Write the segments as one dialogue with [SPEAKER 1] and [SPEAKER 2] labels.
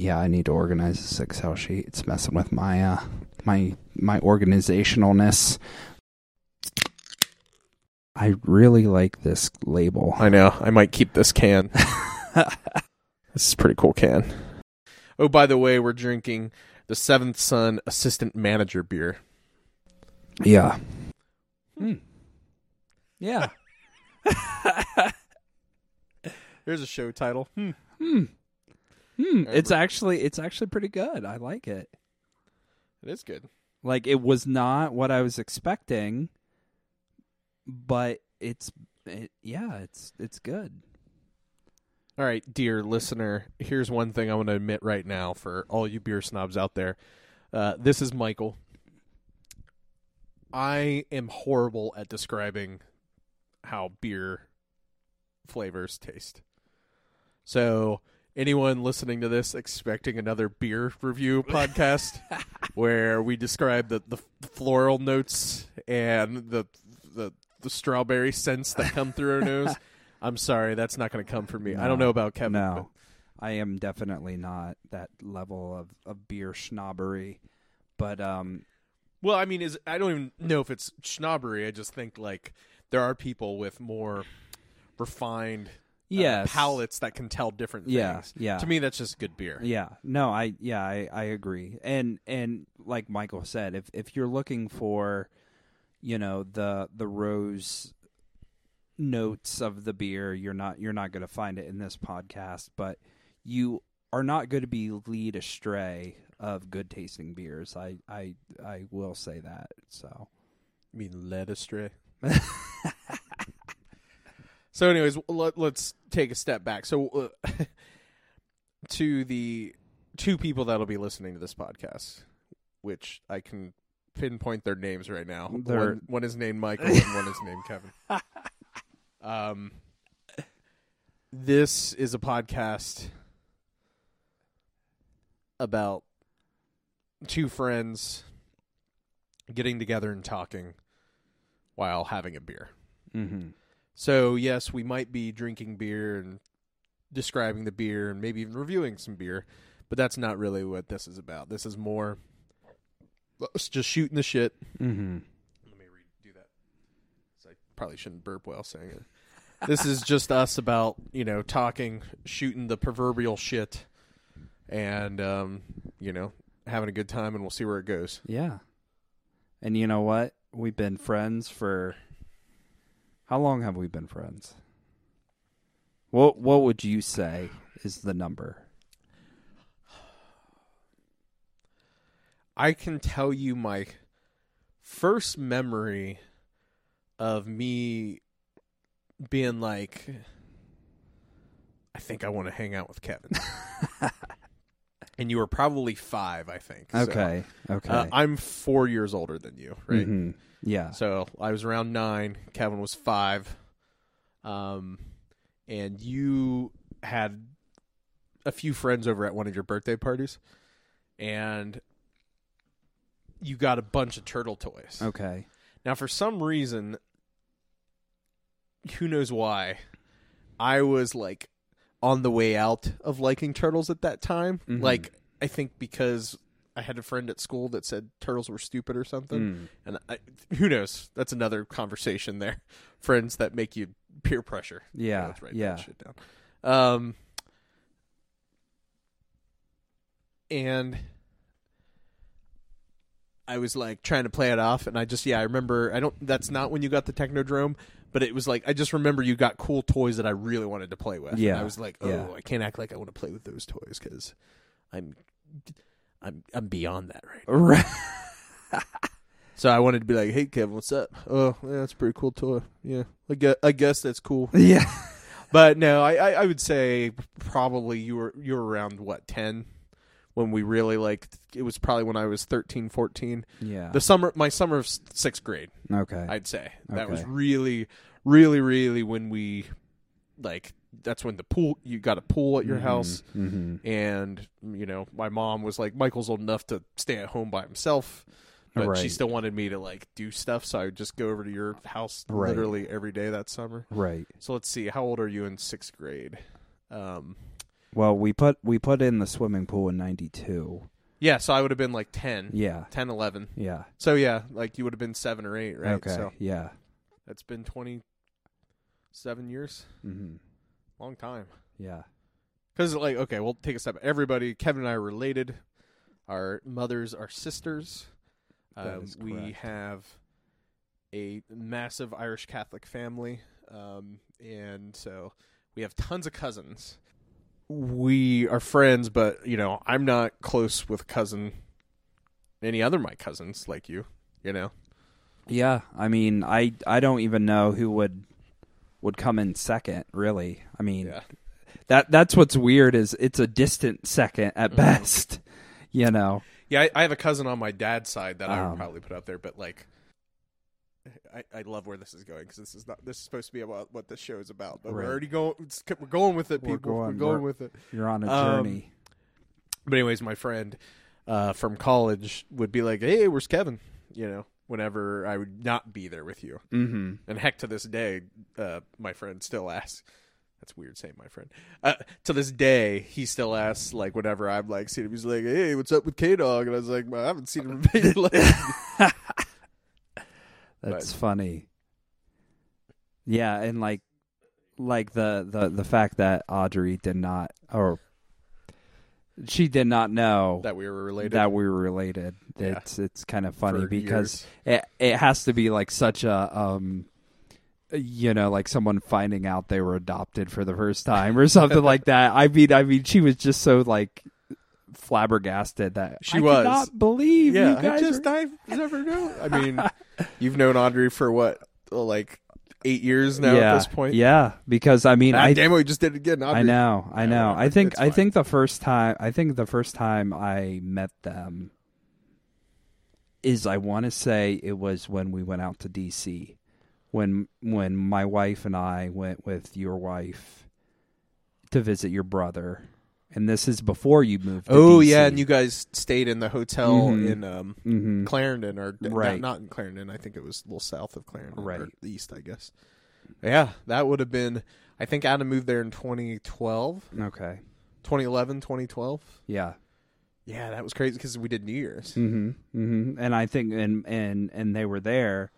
[SPEAKER 1] Yeah, I need to organize this Excel sheet. It's messing with my uh my my organizationalness. I really like this label.
[SPEAKER 2] I know. I might keep this can. this is a pretty cool can. Oh, by the way, we're drinking the Seventh Son Assistant Manager beer.
[SPEAKER 1] Yeah.
[SPEAKER 2] Hmm.
[SPEAKER 1] Yeah.
[SPEAKER 2] There's a show title. Hmm.
[SPEAKER 1] Hmm. Hmm. It's actually it's actually pretty good. I like it.
[SPEAKER 2] It is good.
[SPEAKER 1] Like it was not what I was expecting, but it's it, yeah, it's it's good.
[SPEAKER 2] All right, dear listener, here's one thing I want to admit right now for all you beer snobs out there. Uh, this is Michael. I am horrible at describing how beer flavors taste. So, anyone listening to this expecting another beer review podcast where we describe the, the floral notes and the, the the strawberry scents that come through our nose, I'm sorry, that's not going to come from me. I don't know about Kevin.
[SPEAKER 1] no, I am definitely not that level of, of beer snobbery, but um,
[SPEAKER 2] but- well, I mean, is I don't even know if it's snobbery. I just think like there are people with more refined uh,
[SPEAKER 1] yes,
[SPEAKER 2] palates that can tell different things.
[SPEAKER 1] Yeah, yeah.
[SPEAKER 2] To me, that's just good beer.
[SPEAKER 1] Yeah, no, I yeah, I, I agree. And and like Michael said, if if you're looking for, you know, the the rose notes of the beer, you're not you're not going to find it in this podcast, but you are not going to be lead astray of good tasting beers. I I I will say that. So,
[SPEAKER 2] I mean, led astray. so, anyways, let, let's take a step back. So, uh, to the two people that'll be listening to this podcast, which I can pinpoint their names right now. One, one is named Michael, and one is named Kevin. Um, this is a podcast about two friends getting together and talking while having a beer.
[SPEAKER 1] mm-hmm.
[SPEAKER 2] So, yes, we might be drinking beer and describing the beer and maybe even reviewing some beer, but that's not really what this is about. This is more us just shooting the shit.
[SPEAKER 1] Mm-hmm.
[SPEAKER 2] Let me redo that. I probably shouldn't burp while saying it. This is just us about, you know, talking, shooting the proverbial shit, and, um, you know, having a good time, and we'll see where it goes.
[SPEAKER 1] Yeah. And you know what? We've been friends for how long have we been friends? What what would you say is the number?
[SPEAKER 2] I can tell you my first memory of me being like, I think I want to hang out with Kevin. and you were probably five, I think. So,
[SPEAKER 1] Okay. okay.
[SPEAKER 2] uh, I'm four years older than you, right?
[SPEAKER 1] Mhm. Yeah.
[SPEAKER 2] So I was around nine. Kevin was five. Um, and you had a few friends over at one of your birthday parties, and you got a bunch of turtle toys.
[SPEAKER 1] Okay.
[SPEAKER 2] Now, for some reason, who knows why, I was like on the way out of liking turtles at that time.
[SPEAKER 1] Mhm.
[SPEAKER 2] Like, I think because I had a friend at school that said turtles were stupid or something.
[SPEAKER 1] Mm.
[SPEAKER 2] And I, who knows? That's another conversation there. Friends that make you peer pressure.
[SPEAKER 1] Yeah.
[SPEAKER 2] let's write
[SPEAKER 1] yeah.
[SPEAKER 2] that shit down. Um, and I was like trying to play it off, and I just yeah, I remember. I don't. That's not when you got the Technodrome, but it was like I just remember you got cool toys that I really wanted to play with. And
[SPEAKER 1] Yeah,
[SPEAKER 2] I was like, oh,
[SPEAKER 1] yeah.
[SPEAKER 2] I can't act like I want to play with those toys because I'm, I'm, I'm beyond that right.
[SPEAKER 1] Right.
[SPEAKER 2] So I wanted to be like, "Hey, Kevin, what's up? Oh, yeah, that's a pretty cool toy. Yeah, I guess, I guess that's cool."
[SPEAKER 1] yeah.
[SPEAKER 2] But no, I, I, I would say probably you were you were around what ten when we really like. It was probably when I was 13, 14.
[SPEAKER 1] Yeah.
[SPEAKER 2] The summer, my summer of sixth grade,
[SPEAKER 1] okay.
[SPEAKER 2] I'd say that was really, really, really when we like. That's when the pool. You got a pool at your house,
[SPEAKER 1] hmm
[SPEAKER 2] and you know my mom was like, Michael's old enough to stay at home by himself. But she still wanted me to like do stuff, so I would just go over to your house
[SPEAKER 1] Right.
[SPEAKER 2] literally every day that summer.
[SPEAKER 1] Right.
[SPEAKER 2] So let's see, how old are you in sixth grade? Um,
[SPEAKER 1] Well, we put we put in the swimming pool in '92.
[SPEAKER 2] Yeah, so I would have been like 10,
[SPEAKER 1] Yeah,
[SPEAKER 2] 10, 11.
[SPEAKER 1] yeah.
[SPEAKER 2] So yeah, like you would have been seven or eight, right?
[SPEAKER 1] Okay.
[SPEAKER 2] So
[SPEAKER 1] Yeah.
[SPEAKER 2] that's been twenty seven years.
[SPEAKER 1] hmm
[SPEAKER 2] Long time.
[SPEAKER 1] Yeah.
[SPEAKER 2] Because like, okay, we'll take a step. Everybody, Kevin and I are related. Our mothers are sisters. Um, we have a massive Irish Catholic family, um, and so we have tons of cousins. We are friends, but you know, I'm not close with cousin any other of my cousins like you. You know,
[SPEAKER 1] Yeah. I mean, I I don't even know who would would come in second. Really. I mean,
[SPEAKER 2] yeah.
[SPEAKER 1] that that's what's weird is it's a distant second at
[SPEAKER 2] Mhm.
[SPEAKER 1] best. You know.
[SPEAKER 2] Yeah, I, I have a cousin on my dad's side that I would
[SPEAKER 1] Um,
[SPEAKER 2] probably put up there, but like, I, I love where this is going because this is not this is supposed to be about what this show is about, but
[SPEAKER 1] Right.
[SPEAKER 2] we're already going. We're going with it,
[SPEAKER 1] We're
[SPEAKER 2] people. We're
[SPEAKER 1] going-
[SPEAKER 2] going,
[SPEAKER 1] we're-
[SPEAKER 2] with it.
[SPEAKER 1] You're on a
[SPEAKER 2] Um,
[SPEAKER 1] journey.
[SPEAKER 2] But anyways, my friend uh, from college would be like, "Hey, where's Kevin?" You know, whenever I would not be there with you,
[SPEAKER 1] Mm-hmm.
[SPEAKER 2] and heck, to this day, uh, my friend still asks. That's weird saying my friend. Uh, to this day, he still asks like whenever I'm like seeing him, he's like, "Hey, what's up with K Dog?" And I was like, well, "I haven't seen him in like
[SPEAKER 1] That's
[SPEAKER 2] But-
[SPEAKER 1] funny. Yeah, and like like the, the the fact that Audrey did not or she did not know
[SPEAKER 2] that we were related.
[SPEAKER 1] that we were related.
[SPEAKER 2] Yeah.
[SPEAKER 1] It's it's kind of funny
[SPEAKER 2] for
[SPEAKER 1] because
[SPEAKER 2] years.
[SPEAKER 1] it it has to be like such a um you know like someone finding out they were adopted for the first time or something like that. I mean I mean she was just so like flabbergasted that
[SPEAKER 2] She
[SPEAKER 1] I
[SPEAKER 2] was.
[SPEAKER 1] not believe
[SPEAKER 2] yeah,
[SPEAKER 1] you
[SPEAKER 2] I
[SPEAKER 1] guys
[SPEAKER 2] just
[SPEAKER 1] are-
[SPEAKER 2] I never know. I mean, you've known Audrey for what, like eight years now
[SPEAKER 1] yeah,
[SPEAKER 2] at this point.
[SPEAKER 1] Yeah, because I mean
[SPEAKER 2] Ah,
[SPEAKER 1] I
[SPEAKER 2] damn it, we just did it again. Audrey.
[SPEAKER 1] I know, I know. I think I think the first time I think the first time I met them is I want to say it was when we went out to DC when when my wife and I went with your wife to visit your brother. And this is before you moved to
[SPEAKER 2] Oh
[SPEAKER 1] DC.
[SPEAKER 2] yeah, and you guys stayed in the hotel
[SPEAKER 1] Mhm.
[SPEAKER 2] in um,
[SPEAKER 1] Mhm.
[SPEAKER 2] Clarendon, or
[SPEAKER 1] Right.
[SPEAKER 2] not, not in Clarendon. I think it was a little south of Clarendon,
[SPEAKER 1] Right.
[SPEAKER 2] or east, I guess. Yeah, that would have been. I think Adam moved there in 2012,
[SPEAKER 1] Okay.
[SPEAKER 2] 2011, 2012.
[SPEAKER 1] Yeah.
[SPEAKER 2] Yeah, that was crazy because we did New Year's.
[SPEAKER 1] Mhm. Mhm. And I think and and and they were there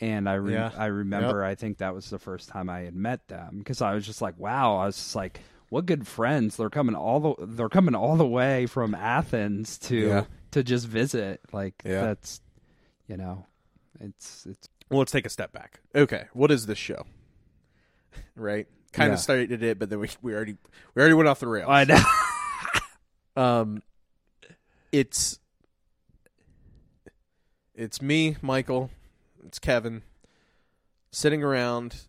[SPEAKER 1] and I re-
[SPEAKER 2] Yeah.
[SPEAKER 1] I remember I think that was the first time I had met them because I was just like wow I was just like what good friends they're coming all the they're coming all the way from Athens to
[SPEAKER 2] Yeah.
[SPEAKER 1] to just visit like
[SPEAKER 2] Yeah.
[SPEAKER 1] that's you know it's it's
[SPEAKER 2] Well, let's take a step back. Okay, what is this show? Right, kind
[SPEAKER 1] Yeah.
[SPEAKER 2] of started it, but then we we already we already went off the rails.
[SPEAKER 1] I know
[SPEAKER 2] Um, it's it's me, Michael. It's Kevin, sitting around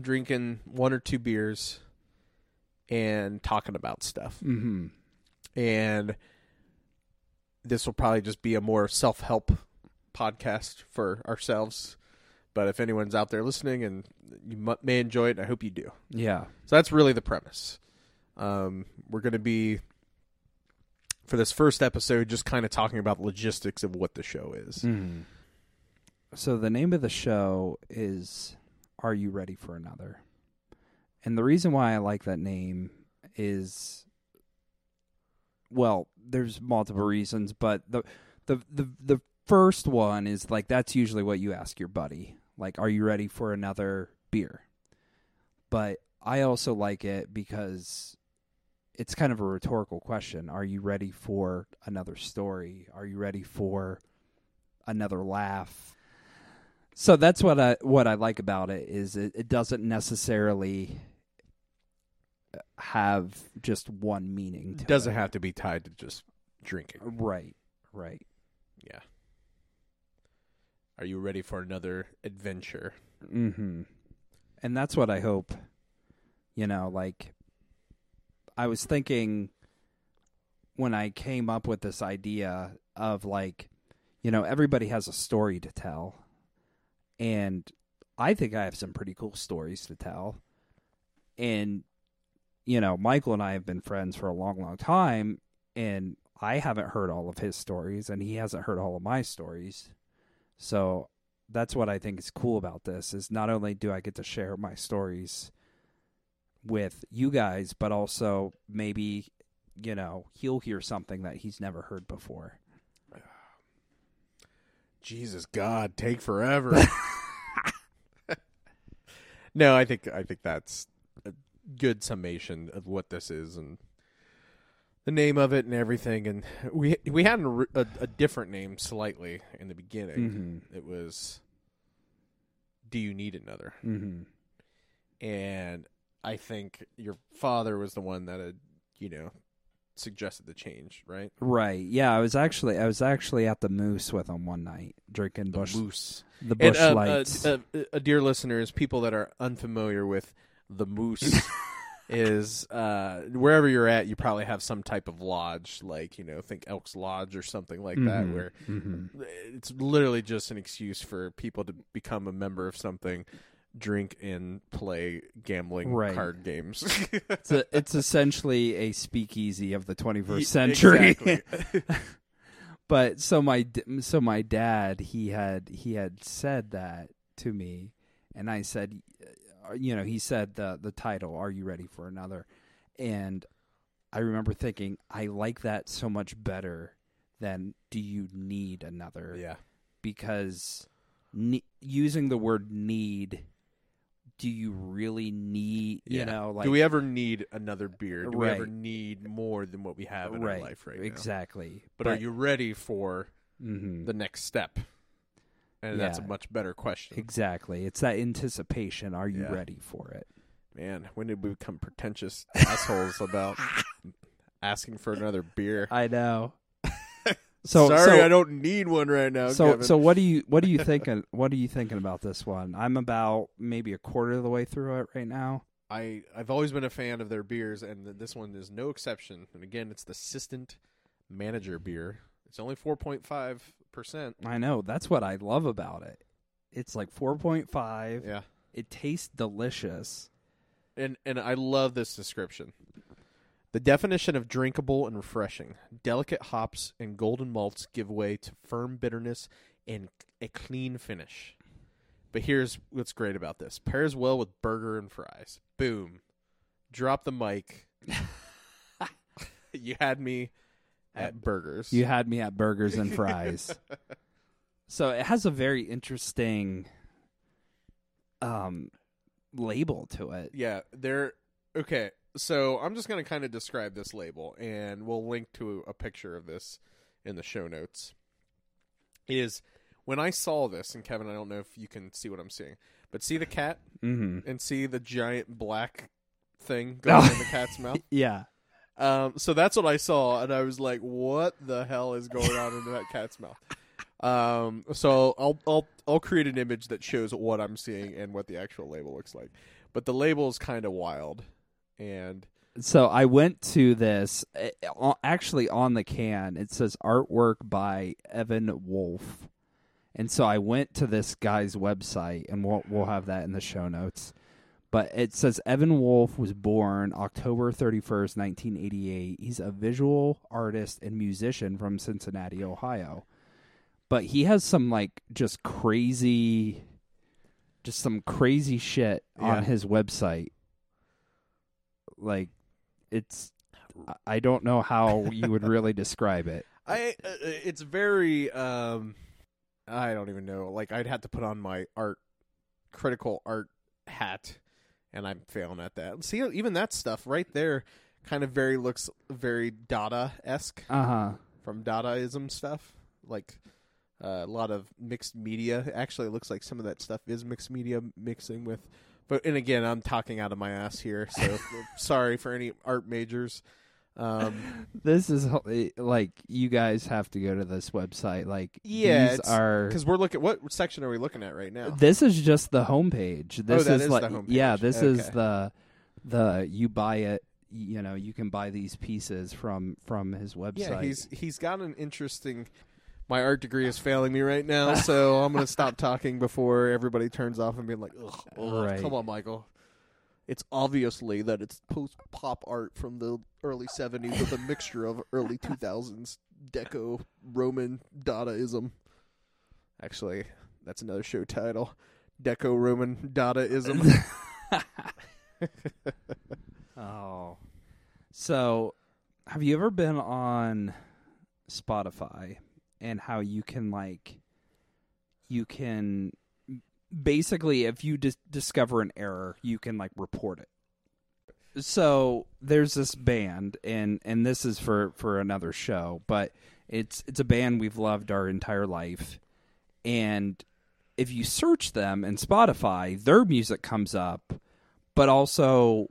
[SPEAKER 2] drinking one or two beers and talking about stuff.
[SPEAKER 1] mhm
[SPEAKER 2] And this will probably just be a more self help podcast for ourselves. But if anyone's out there listening and you may enjoy it, I hope you do.
[SPEAKER 1] yeah
[SPEAKER 2] So that's really the premise. Um, we're going to be for this first episode just kind of talking about the logistics of what the show is.
[SPEAKER 1] mhm so the name of the show is Are You Ready for Another and the reason why I like that name is well, there's multiple reasons, but the the the the first one is like that's usually what you ask your buddy. Like, are you ready for another beer? But I also like it because it's kind of a rhetorical question. Are you ready for another story? Are you ready for another laugh? So that's what I what I like about it is it, it doesn't necessarily have just one meaning to
[SPEAKER 2] doesn't
[SPEAKER 1] it.
[SPEAKER 2] have to be tied to just drinking.
[SPEAKER 1] Right, right.
[SPEAKER 2] Yeah. Are you ready for another adventure?
[SPEAKER 1] Mm-hmm. And that's what I hope. You know, like I was thinking when I came up with this idea of like, you know, everybody has a story to tell. And I think I have some pretty cool stories to tell. And you know, Michael and I have been friends for a long, long time and I haven't heard all of his stories and he hasn't heard all of my stories. So that's what I think is cool about this is not only do I get to share my stories with you guys, but also maybe you know he'll hear something that he's never heard before.
[SPEAKER 2] Jesus God, take forever. no, I think I think that's good summation of what this is and the name of it and everything. And we we had a, a, a different name slightly in the beginning.
[SPEAKER 1] Mm-hmm.
[SPEAKER 2] It was "Do you need another?"
[SPEAKER 1] Mm-hmm.
[SPEAKER 2] And I think your father was the one that had you know suggested the change, right?
[SPEAKER 1] Right. Yeah, I was actually I was actually at the Moose with him one night drinking
[SPEAKER 2] The
[SPEAKER 1] Busch
[SPEAKER 2] moose.
[SPEAKER 1] the
[SPEAKER 2] And,
[SPEAKER 1] Busch
[SPEAKER 2] uh, uh,
[SPEAKER 1] Lights.
[SPEAKER 2] uh, uh, dear listeners, people that are unfamiliar with the moose is uh, wherever you're at, you probably have some type of lodge, like you know, think Elks Lodge or something like that,
[SPEAKER 1] Mhm.
[SPEAKER 2] where
[SPEAKER 1] Mhm.
[SPEAKER 2] it's literally just an excuse for people to become a member of something, drink and play gambling
[SPEAKER 1] Right.
[SPEAKER 2] card games.
[SPEAKER 1] It's, a, it's essentially a speakeasy of the 21st century.
[SPEAKER 2] exactly.
[SPEAKER 1] but so my so my dad he had he had said that to me and I said you know he said the the title are you ready for another and I remember thinking I like that so much better than do you need another
[SPEAKER 2] yeah,
[SPEAKER 1] because ne- using the word need do you really need you
[SPEAKER 2] Yeah.
[SPEAKER 1] know like
[SPEAKER 2] do we ever need another beer? Do we ever need more than what we have in
[SPEAKER 1] right
[SPEAKER 2] our life right now?
[SPEAKER 1] exactly
[SPEAKER 2] But, are you ready for
[SPEAKER 1] Mhm.
[SPEAKER 2] the next step? And that's a much better question.
[SPEAKER 1] Exactly. It's that anticipation. Are you
[SPEAKER 2] Yeah.
[SPEAKER 1] ready for it?
[SPEAKER 2] Man, when did we become pretentious assholes about asking for another beer?
[SPEAKER 1] I know. So
[SPEAKER 2] Sorry,
[SPEAKER 1] so,
[SPEAKER 2] I don't need one right now.
[SPEAKER 1] So
[SPEAKER 2] Kevin.
[SPEAKER 1] so what do you what are you thinking? What are you thinking about this one? I'm about maybe a quarter of the way through it right now.
[SPEAKER 2] I I've always been a fan of their beers, and this one is no exception. And again, it's the Assistant Manager beer. It's only four point five percent.
[SPEAKER 1] I know. That's what I love about it. It's like 4.5.
[SPEAKER 2] Yeah,
[SPEAKER 1] It tastes delicious.
[SPEAKER 2] and and I love this description. The definition of drinkable and refreshing. Delicate hops and golden malts give way to firm bitterness and a clean finish. But here's what's great about this. Pairs well with burger and fries. Boom. Drop the mic. you had me at burgers.
[SPEAKER 1] You had me at burgers and fries. so it has a very interesting um label to it.
[SPEAKER 2] Yeah, they're okay. So I'm just going to kind of describe this label, and we'll link to a picture of this in the show notes. Is when I saw this, and Kevin, I don't know if you can see what I'm seeing, but see the cat
[SPEAKER 1] Mhm.
[SPEAKER 2] and see the giant black thing going in the cat's mouth.
[SPEAKER 1] Yeah.
[SPEAKER 2] Um, so that's what I saw, and I was like, "What the hell is going on in that cat's mouth?" Um, so I'll I'll I'll create an image that shows what I'm seeing and what the actual label looks like. But the label is kind of wild, and
[SPEAKER 1] So I went to this uh, actually on the can. It says artwork by Evan Wolf, and so I went to this guy's website, and we'll we'll have that in the show notes. But it says Evan Wolf was born October thirty first, nineteen eighty eight. He's a visual artist and musician from Cincinnati, Ohio. But he has some like just crazy, just some crazy shit
[SPEAKER 2] Yeah.
[SPEAKER 1] on his website. Like it's I- I don't know how you would really describe it.
[SPEAKER 2] I uh, it's very um, I don't even know. Like I'd have to put on my art critical art hat, and I'm failing at that. See, even that stuff right there, kind of very looks very Dada esque.
[SPEAKER 1] Uh huh.
[SPEAKER 2] from Dadaism stuff, like uh, a lot of mixed media. Actually, it looks like some of that stuff is mixed media mixing with. But and again, I'm talking out of my ass here, so sorry for any art majors. Um,
[SPEAKER 1] This is eh, like you guys have to go to this website. Like
[SPEAKER 2] Yeah,
[SPEAKER 1] these are
[SPEAKER 2] because we're looking. What section are we looking at right now?
[SPEAKER 1] this is just the homepage. This
[SPEAKER 2] Oh,
[SPEAKER 1] is
[SPEAKER 2] is
[SPEAKER 1] like yeah, this is the the you buy it. You know, you can buy these pieces from from his website.
[SPEAKER 2] Yeah, he's he's got an interesting. My art degree is failing me right now, so I'm going to stop talking before everybody turns off and being like, ugh, ugh,
[SPEAKER 1] Right.
[SPEAKER 2] come on, Michael. It's obviously that it's post pop art from the early 70s with a mixture of early 2000s deco Roman Dadaism. Actually, that's another show title. Deco Roman Dadaism.
[SPEAKER 1] Oh. So, have you ever been on Spotify and how you can like you can basically if you dis- discover an error, you can like report it. So, there's this band and and this is for for another show, but it's it's a band we've loved our entire life and if you search them in Spotify, their music comes up, but also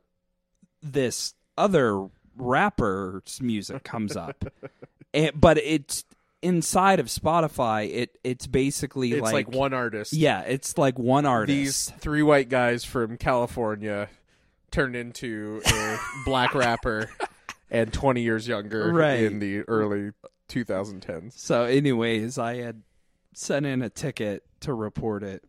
[SPEAKER 1] this other rapper's music comes up. and, but it's inside of Spotify. It it's basically
[SPEAKER 2] It's like,
[SPEAKER 1] like,
[SPEAKER 2] one artist.
[SPEAKER 1] Yeah, it's like one artist.
[SPEAKER 2] These three white guys from California turned into a black rapper and 20 years younger
[SPEAKER 1] Right.
[SPEAKER 2] in the early 2010s.
[SPEAKER 1] So, anyways, I had sent in a ticket to report it.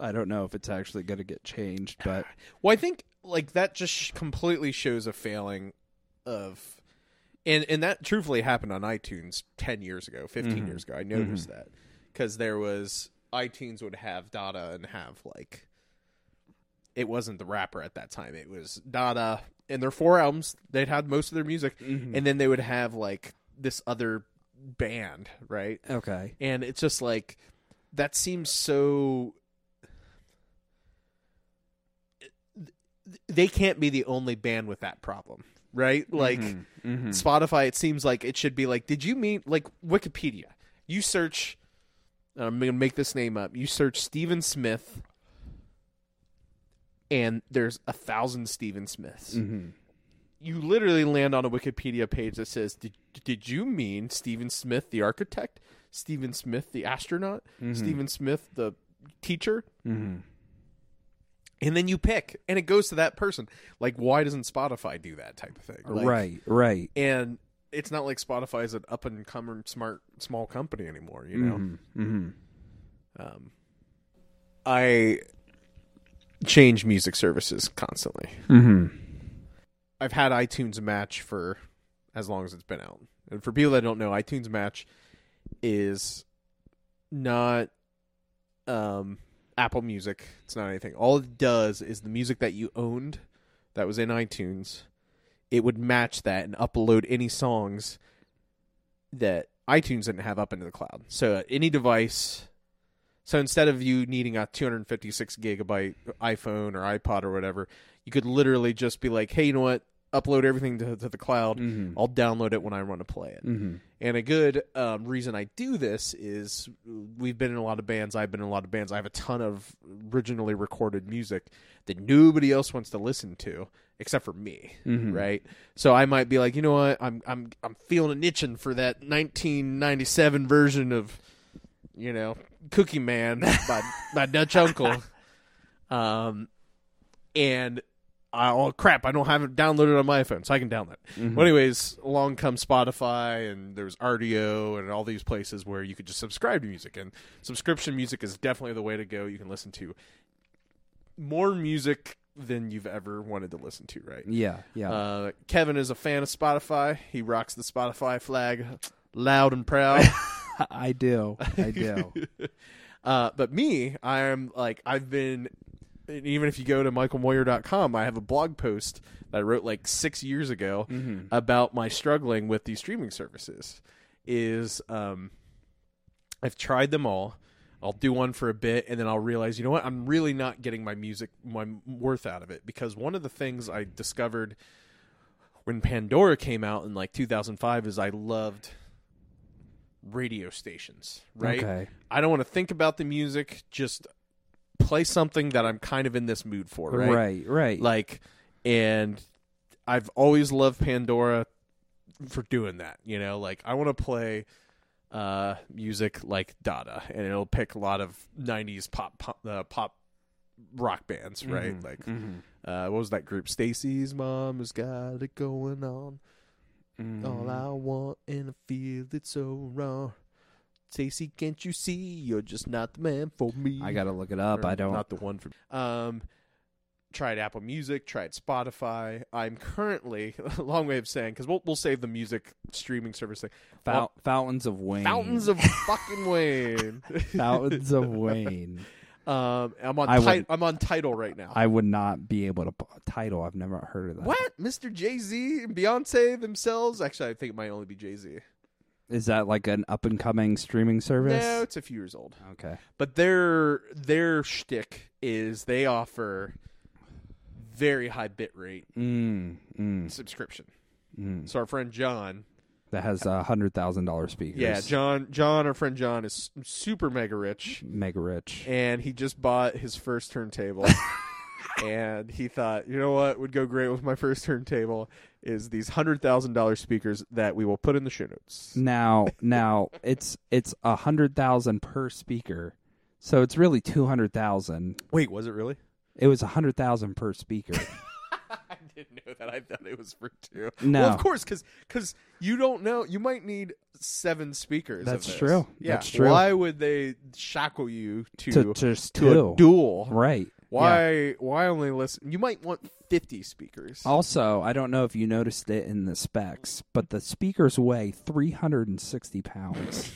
[SPEAKER 1] I don't know if it's actually going to get changed, but
[SPEAKER 2] Well, I think like that just completely shows a failing of and and that truthfully happened on iTunes 10 years ago, 15
[SPEAKER 1] Mhm.
[SPEAKER 2] years ago. I noticed that cuz there was iTunes would have Dada and have like it wasn't the rapper at that time. It was Dada and their four albums, they'd had most of their music and then they would have like this other band, right?
[SPEAKER 1] okay,
[SPEAKER 2] and it's just like that seems so they can't be the only band with that problem right like
[SPEAKER 1] Mhm. Mhm.
[SPEAKER 2] spotify it seems like it should be like did you mean like wikipedia you search i'm gonna make this name up you search steven smith and there's a thousand steven smiths
[SPEAKER 1] Mhm.
[SPEAKER 2] you literally land on a Wikipedia page that says, "Did did you mean Stephen Smith, the architect? Stephen Smith, the astronaut?
[SPEAKER 1] Mhm.
[SPEAKER 2] Stephen Smith, the teacher?" And then you pick, and it goes to that person. Like, why doesn't Spotify do that type of thing? Like-
[SPEAKER 1] right, right.
[SPEAKER 2] And it's not like Spotify is an up and coming smart small company anymore. You know.
[SPEAKER 1] Mhm. Mhm.
[SPEAKER 2] Um, I change music services constantly.
[SPEAKER 1] Mhm.
[SPEAKER 2] I've had iTunes Match for as long as it's been out. And for people that don't know, iTunes Match is not um, Apple Music. It's not anything. All it does is the music that you owned that was in iTunes, it would match that and upload any songs that iTunes didn't have up into the cloud. So uh, any device. So instead of you needing a 256 gigabyte iPhone or iPod or whatever, you could literally just be like, "Hey, you know what? Upload everything to, to the cloud.
[SPEAKER 1] Mhm.
[SPEAKER 2] I'll download it when I want to play it."
[SPEAKER 1] Mhm.
[SPEAKER 2] And a good um, reason I do this is we've been in a lot of bands. I've been in a lot of bands. I have a ton of originally recorded music that nobody else wants to listen to except for me,
[SPEAKER 1] Mhm.
[SPEAKER 2] right? So I might be like, you know what? I'm I'm I'm feeling an itching for that 1997 version of, you know, Cookie Man by by Dutch Uncle. Um, and I, oh crap, I don't have it downloaded on my phone, so I can download. it.
[SPEAKER 1] Mhm.
[SPEAKER 2] Well, anyways, along comes Spotify, and there's Rdio, and all these places where you could just subscribe to music. And subscription music is definitely the way to go. You can listen to more music than you've ever wanted to listen to, right?
[SPEAKER 1] Yeah, yeah.
[SPEAKER 2] Uh, Kevin is a fan of Spotify. He rocks the Spotify flag loud and proud.
[SPEAKER 1] I do. I do.
[SPEAKER 2] uh, but me, I'm like, I've been, even if you go to michaelmoyer.com, I have a blog post that I wrote like six years ago
[SPEAKER 1] Mhm.
[SPEAKER 2] about my struggling with these streaming services. Is um, I've tried them all. I'll do one for a bit, and then I'll realize, you know what? I'm really not getting my music, my worth out of it. Because one of the things I discovered when Pandora came out in like 2005 is I loved radio stations, right?
[SPEAKER 1] Okay.
[SPEAKER 2] I don't want to think about the music, just play something that I'm kind of in this mood for, right?
[SPEAKER 1] Right, right.
[SPEAKER 2] Like, and I've always loved Pandora for doing that. You know, like I want to play uh music like Dada, and it'll pick a lot of '90s pop pop, uh, pop rock bands, right?
[SPEAKER 1] Mhm,
[SPEAKER 2] Like,
[SPEAKER 1] mhm.
[SPEAKER 2] uh, what was that group? Stacy's mom has got it going on.
[SPEAKER 1] Mm.
[SPEAKER 2] All I want and I feel it so wrong. Stacy, can't you see you're just not the man for me?
[SPEAKER 1] I gotta look it up.
[SPEAKER 2] Or
[SPEAKER 1] I don't.
[SPEAKER 2] Not the one for. me. Um, tried Apple Music, tried Spotify. I'm currently a long way of saying because we'll we'll save the music streaming service thing.
[SPEAKER 1] Fou- Fountains of Wayne.
[SPEAKER 2] Fountains of fucking Wayne.
[SPEAKER 1] Fountains of Wayne.
[SPEAKER 2] Um, I'm on
[SPEAKER 1] I
[SPEAKER 2] ti-
[SPEAKER 1] wouldn't.
[SPEAKER 2] I'm on Tidal right now.
[SPEAKER 1] I would not be able to. Tidal. I've never heard of that.
[SPEAKER 2] what? Mr. Jay Z and Beyonce themselves? Actually, I think it might only be Jay Z.
[SPEAKER 1] is that? Like an up and coming streaming service?
[SPEAKER 2] No, it's a few years old.
[SPEAKER 1] Okay.
[SPEAKER 2] But their their shtick is they offer very high bit rate
[SPEAKER 1] Mm, mm,
[SPEAKER 2] subscription.
[SPEAKER 1] mm.
[SPEAKER 2] So our friend John,
[SPEAKER 1] That has a hundred thousand dollar speakers.
[SPEAKER 2] yeah, John, John, our friend John is super mega rich,
[SPEAKER 1] Mega rich.
[SPEAKER 2] and he just bought his first turntable. and he thought, you know what would go great with my first turntable is these hundred thousand dollar speakers that we will put in the show notes.
[SPEAKER 1] Now, now it's it's a hundred thousand per speaker, so it's really two hundred thousand.
[SPEAKER 2] Wait, was it really?
[SPEAKER 1] It was a hundred thousand per speaker.
[SPEAKER 2] I didn't know that. I thought it was for two.
[SPEAKER 1] No.
[SPEAKER 2] Well, of course, because because you don't know. You might need seven speakers.
[SPEAKER 1] That's
[SPEAKER 2] this.
[SPEAKER 1] true.
[SPEAKER 2] Yeah.
[SPEAKER 1] That's true.
[SPEAKER 2] Why would they shackle you to
[SPEAKER 1] to
[SPEAKER 2] to,
[SPEAKER 1] just
[SPEAKER 2] a duel?
[SPEAKER 1] right? Yeah.
[SPEAKER 2] Why? Why only listen? You might want fifty speakers.
[SPEAKER 1] Also, I don't know if you noticed it in the specs, but the speakers weigh 360 pounds.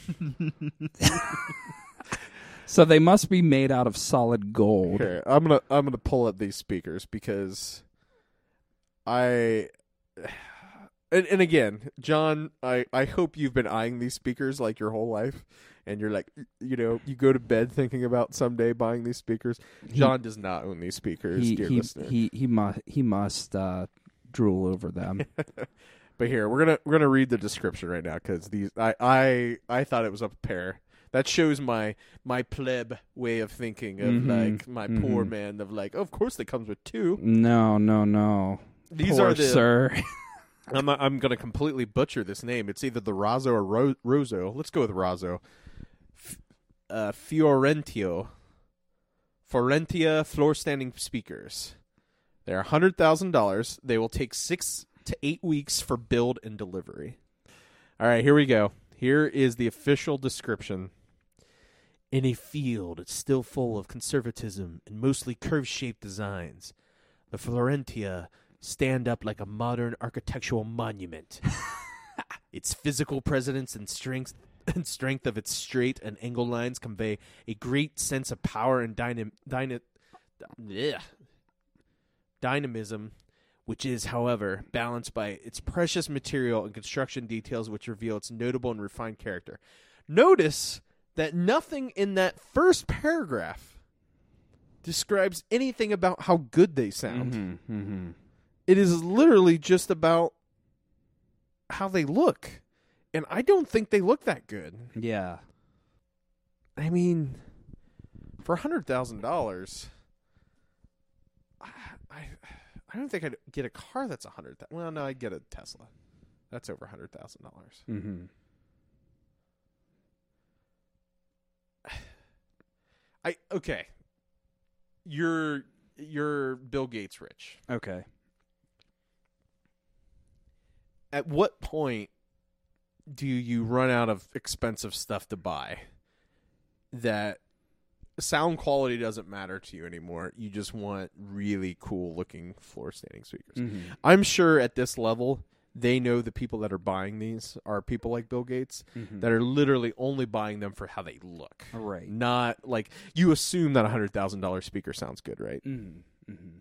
[SPEAKER 1] so they must be made out of solid gold.
[SPEAKER 2] Here, I'm gonna I'm gonna pull up these speakers because I. And, and again, John, I, I hope you've been eyeing these speakers like your whole life, and you're like, you know, you go to bed thinking about someday buying these speakers. John does not own these speakers,
[SPEAKER 1] he
[SPEAKER 2] dear
[SPEAKER 1] he,
[SPEAKER 2] listener.
[SPEAKER 1] he he must he must uh, drool over them.
[SPEAKER 2] but here we're gonna we're gonna read the description right now because these I, I I thought it was a pair. That shows my my pleb way of thinking of
[SPEAKER 1] Mhm,
[SPEAKER 2] like my poor
[SPEAKER 1] mhm.
[SPEAKER 2] man of like, of course it comes with two.
[SPEAKER 1] no, no, no.
[SPEAKER 2] These
[SPEAKER 1] Poor
[SPEAKER 2] are the
[SPEAKER 1] sir.
[SPEAKER 2] I'm I'm gonna completely butcher this name. It's either the Razzo or Ro- Rozo. Let's go with Razzo. F- uh, Fiorentio. Florentia floor standing speakers. They're hundred thousand dollars. They will take six to eight weeks for build and delivery. All right, here we go. Here is the official description. In a field it's still full of conservatism and mostly curve shaped designs, the Florentia stand up like a modern architectural monument. its physical presence and strength and strength of its straight and angle lines convey a great sense of power and dynam- dyna- ugh. dynamism, which is, however, balanced by its precious material and construction details, which reveal its notable and refined character. Notice that nothing in that first paragraph describes anything about how good they sound.
[SPEAKER 1] Mhm, mhm.
[SPEAKER 2] It is literally just about how they look. And I don't think they look that good.
[SPEAKER 1] Yeah.
[SPEAKER 2] I mean, for a hundred thousand dollars, I, I I don't think I'd get a car that's a hundred. Well, no, I'd get a Tesla. That's over a hundred thousand dollars.
[SPEAKER 1] hmm
[SPEAKER 2] I okay. You're you're Bill Gates rich.
[SPEAKER 1] Okay.
[SPEAKER 2] At what point do you run out of expensive stuff to buy that sound quality doesn't matter to you anymore? You just want really cool looking floor standing speakers.
[SPEAKER 1] Mhm.
[SPEAKER 2] I'm sure at this level, they know the people that are buying these are people like Bill Gates
[SPEAKER 1] Mhm.
[SPEAKER 2] that are literally only buying them for how they look.
[SPEAKER 1] Right.
[SPEAKER 2] Not like you assume that a hundred thousand dollar speaker sounds good, right?
[SPEAKER 1] Mm-hmm.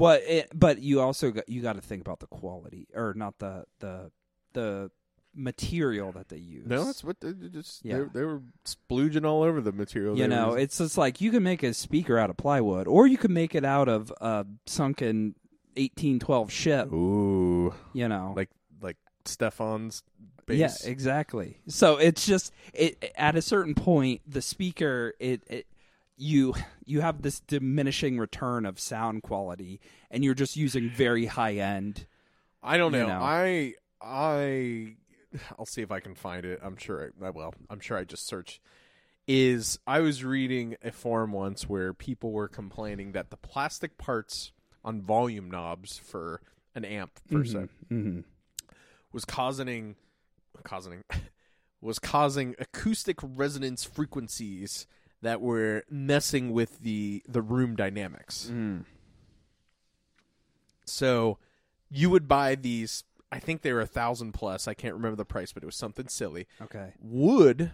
[SPEAKER 1] But it, but you also got, you got to think about the quality, or not the the the material that they use.
[SPEAKER 2] No, that's what they just
[SPEAKER 1] Yeah.
[SPEAKER 2] they, they were splooging all over the material.
[SPEAKER 1] you know, it's just like you can make a speaker out of plywood, or you can make it out of a sunken eighteen twelve ship.
[SPEAKER 2] ooh,
[SPEAKER 1] You know,
[SPEAKER 2] like like Stefan's bass.
[SPEAKER 1] Yeah, exactly. So it's just it at a certain point the speaker it, it you you have this diminishing return of sound quality and you're just using very high end.
[SPEAKER 2] I don't know.
[SPEAKER 1] know.
[SPEAKER 2] I I I'll see if I can find it. I'm sure. I, well, I'm sure I just search Is I was reading a forum once where people were complaining that the plastic parts on volume knobs for an amp per se
[SPEAKER 1] Mm-hmm.
[SPEAKER 2] was causing causing was causing acoustic resonance frequencies that were messing with the the room dynamics.
[SPEAKER 1] Mm.
[SPEAKER 2] So you would buy these. I think they were a thousand plus. I can't remember the price, but it was something silly.
[SPEAKER 1] Okay.
[SPEAKER 2] Would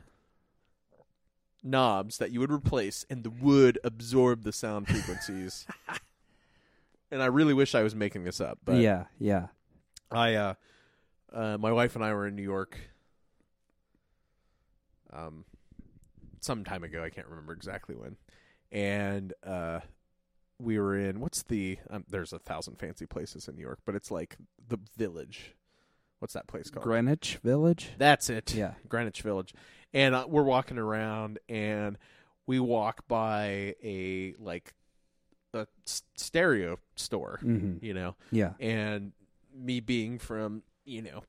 [SPEAKER 2] knobs that you would replace, and the wood absorb the sound frequencies. and I really wish I was making this up, but
[SPEAKER 1] yeah, yeah.
[SPEAKER 2] I, uh, uh, my wife and I were in New York, um, some time ago. I can't remember exactly when, and uh, we were in what's the? Um, there's a thousand fancy places in New York, but it's like the Village. What's that place called?
[SPEAKER 1] Greenwich Village.
[SPEAKER 2] That's it.
[SPEAKER 1] Yeah.
[SPEAKER 2] Greenwich Village, and uh, we're walking around, and we walk by a like a stereo store,
[SPEAKER 1] Mm-hmm.
[SPEAKER 2] you know,
[SPEAKER 1] Yeah.
[SPEAKER 2] and me being from you know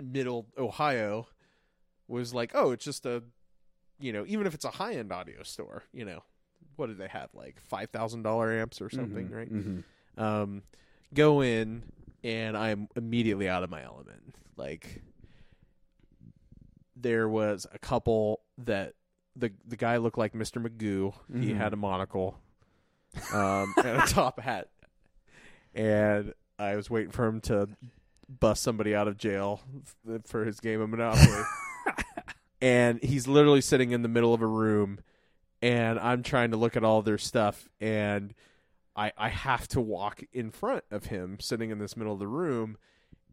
[SPEAKER 2] middle Ohio was like, oh, it's just a you know, even if it's a high end audio store, you know, what do they have like five thousand dollar amps or something, right?
[SPEAKER 1] Mm-hmm.
[SPEAKER 2] um, go in and I'm immediately out of my element. Like there was a couple that the the guy looked like Mr. Magoo. He
[SPEAKER 1] Mhm.
[SPEAKER 2] had a monocle um, and a top hat, and I was waiting for him to bust somebody out of jail for his game of Monopoly. and he's literally sitting in the middle of a room, and I'm trying to look at all their stuff, and I I have to walk in front of him, sitting in this middle of the room,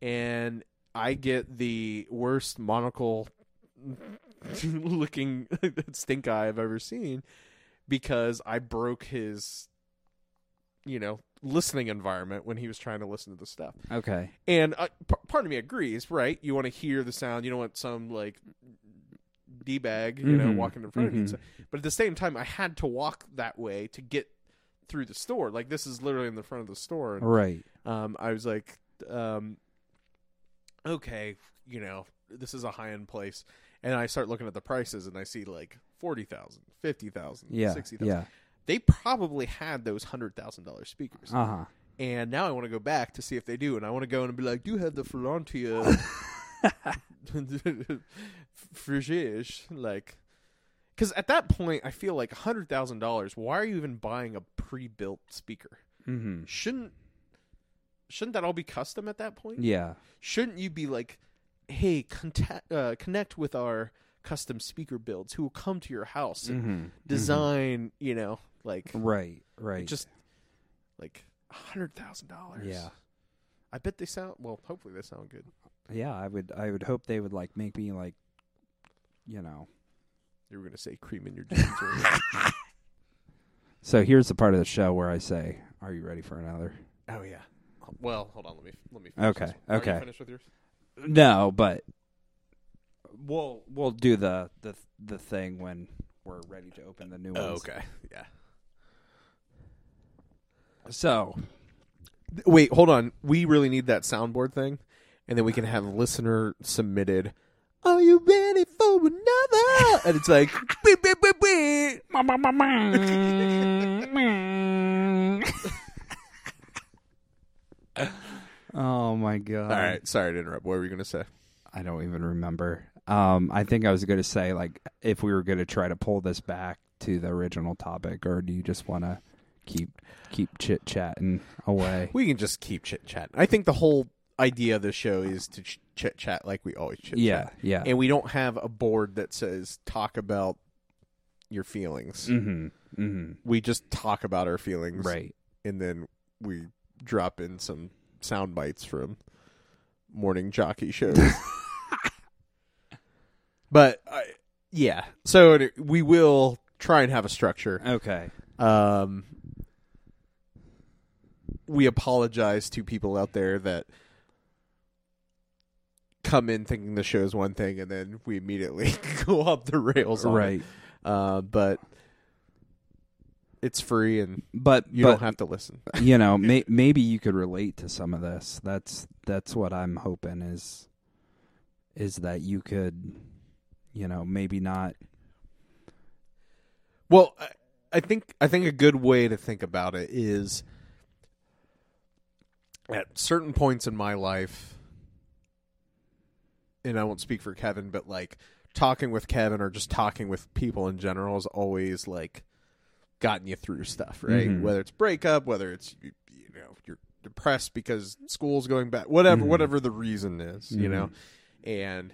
[SPEAKER 2] and I get the worst monocle looking stink eye I've ever seen because I broke his, you know, listening environment when he was trying to listen to the stuff.
[SPEAKER 1] Okay.
[SPEAKER 2] And uh, p- part of me agrees, right? You want to hear the sound. You don't want some like d bag, you know,
[SPEAKER 1] Mhm.
[SPEAKER 2] walking in front of you.
[SPEAKER 1] Mhm.
[SPEAKER 2] So- But at the same time, I had to walk that way to get through the store. Like this is literally in the front of the store. And,
[SPEAKER 1] Right.
[SPEAKER 2] um, I was like, um, okay, you know, this is a high end place. And I start looking at the prices and I see like 40,000, 50,000,
[SPEAKER 1] Yeah.
[SPEAKER 2] 60,000.
[SPEAKER 1] Yeah.
[SPEAKER 2] They probably had those $100,000 speakers.
[SPEAKER 1] Uh huh.
[SPEAKER 2] And now I want to go back to see if they do. And I want to go in and be like, do you have the Flantia Frigige? Like, because at that point, I feel like $100,000, why are you even buying a pre built speaker?
[SPEAKER 1] Mm-hmm.
[SPEAKER 2] Shouldn't. Shouldn't that all be custom at that point?
[SPEAKER 1] Yeah.
[SPEAKER 2] Shouldn't you be like, hey, contact, uh, connect with our custom speaker builds who will come to your house and
[SPEAKER 1] Mm-hmm.
[SPEAKER 2] design, you know, like
[SPEAKER 1] Right. Right.
[SPEAKER 2] just like a hundred thousand dollars.
[SPEAKER 1] Yeah.
[SPEAKER 2] I bet they sound well. Hopefully, they sound good.
[SPEAKER 1] Yeah. I would. I would hope they would like make me like, you know.
[SPEAKER 2] You were gonna say cream in your jeans. or-
[SPEAKER 1] So here's the part of the show where I say, "Are you ready for another?"
[SPEAKER 2] oh yeah. Well, hold on. Let me let me. Finish
[SPEAKER 1] Okay,
[SPEAKER 2] this one. Are you
[SPEAKER 1] okay.
[SPEAKER 2] finished with yours?
[SPEAKER 1] No, but we'll we'll do the the the thing when we're ready to open the new oh, ones.
[SPEAKER 2] Oh, okay. Yeah.
[SPEAKER 1] So
[SPEAKER 2] Wait, hold on. We really need that soundboard thing, and then we can have listener submitted. Are you ready for another? and it's like, beep, beep, beep, beep.
[SPEAKER 1] Oh my god.
[SPEAKER 2] All right. Sorry to interrupt. What were you gonna say?
[SPEAKER 1] I don't even remember. Um I think I was going to say like if we were going to try to pull this back to the original topic or do you just want to keep keep chit-chatting away?
[SPEAKER 2] We can just keep chit chatting. I think the whole idea of the show is to ch- chit chat like we always chit
[SPEAKER 1] yeah,
[SPEAKER 2] chat.
[SPEAKER 1] yeah.
[SPEAKER 2] And we don't have a board that says talk about your feelings.
[SPEAKER 1] mhm. Mhm.
[SPEAKER 2] We just talk about our feelings.
[SPEAKER 1] Right.
[SPEAKER 2] And then we drop in some sound bites from morning jockey shows. but I, yeah. So we will try and have a structure.
[SPEAKER 1] Okay.
[SPEAKER 2] Um, we apologize to people out there that come in thinking the show is one thing and then we immediately go off the rails.
[SPEAKER 1] Right.
[SPEAKER 2] Uh, but it's free and
[SPEAKER 1] But
[SPEAKER 2] you
[SPEAKER 1] but
[SPEAKER 2] don't have to listen.
[SPEAKER 1] you know, may, maybe you could relate to some of this. That's that's what I'm hoping is is that you could, you know, maybe not.
[SPEAKER 2] Well, I, I think I think a good way to think about it is at certain points in my life, and I won't speak for Kevin, but like talking with Kevin or just talking with people in general has always like gotten you through stuff, right?
[SPEAKER 1] Mhm.
[SPEAKER 2] Whether it's breakup, whether it's you, you know you're depressed because school's going back, whatever,
[SPEAKER 1] Mhm.
[SPEAKER 2] whatever the reason is, you
[SPEAKER 1] Mhm.
[SPEAKER 2] know, and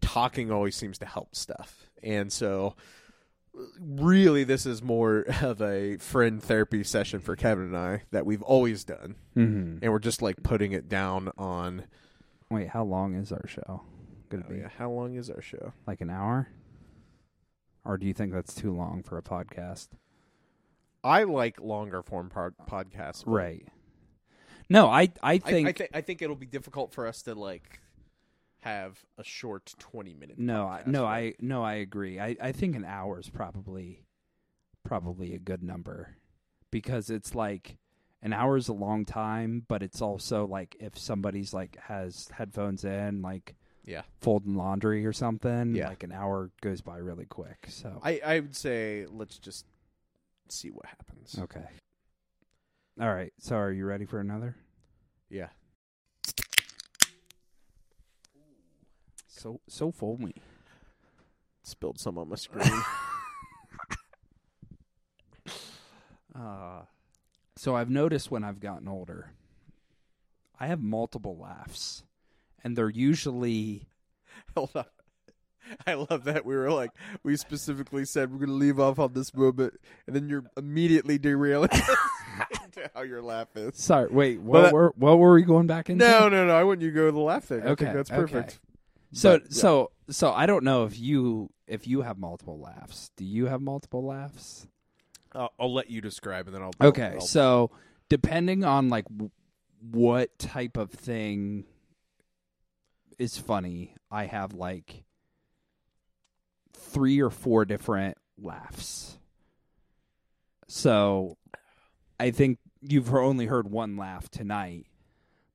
[SPEAKER 2] talking always seems to help stuff, and so really this is more of a friend therapy session for Kevin and I that we've always done,
[SPEAKER 1] Mm-hmm.
[SPEAKER 2] and we're just like putting it down on.
[SPEAKER 1] Wait, how long is our show? Gonna
[SPEAKER 2] Oh,
[SPEAKER 1] be
[SPEAKER 2] yeah, how long is our show?
[SPEAKER 1] like an hour? Or do you think that's too long for a podcast?
[SPEAKER 2] I like longer form pod- podcasts.
[SPEAKER 1] Right. No, I I
[SPEAKER 2] I
[SPEAKER 1] think
[SPEAKER 2] I, think I think it'll be difficult for us to like have a short twenty minute.
[SPEAKER 1] no, I, no,
[SPEAKER 2] right?
[SPEAKER 1] I no, I agree. I I think an hour is probably probably a good number because it's like an hour is a long time, but it's also like if somebody's like has headphones in, like
[SPEAKER 2] yeah.
[SPEAKER 1] folding laundry or something,
[SPEAKER 2] Yeah.
[SPEAKER 1] like an hour goes by really quick. So
[SPEAKER 2] I I would say let's just see what happens.
[SPEAKER 1] okay. All right. So are you ready for another?
[SPEAKER 2] Yeah.
[SPEAKER 1] So so foamy.
[SPEAKER 2] Spilled some on my screen.
[SPEAKER 1] Uh, so I've noticed when I've gotten older, I have multiple laughs, and they're usually
[SPEAKER 2] Hold on. I love that we were like we specifically said we're gonna leave off on this moment, and then you're immediately derailing into how your laugh is.
[SPEAKER 1] sorry. Wait, what
[SPEAKER 2] But-
[SPEAKER 1] were what were we going back into?
[SPEAKER 2] No, no, no. I want you to go to the laugh thing. I
[SPEAKER 1] Okay,
[SPEAKER 2] think that's
[SPEAKER 1] okay.
[SPEAKER 2] perfect.
[SPEAKER 1] So
[SPEAKER 2] But, yeah.
[SPEAKER 1] so so I don't know if you if you have multiple laughs. Do you have multiple laughs?
[SPEAKER 2] I'll, I'll let you describe, and then I'll.
[SPEAKER 1] Okay,
[SPEAKER 2] I'll-
[SPEAKER 1] so depending on like w- what type of thing is funny, I have like three or four different laughs. So I think you've only heard one laugh tonight,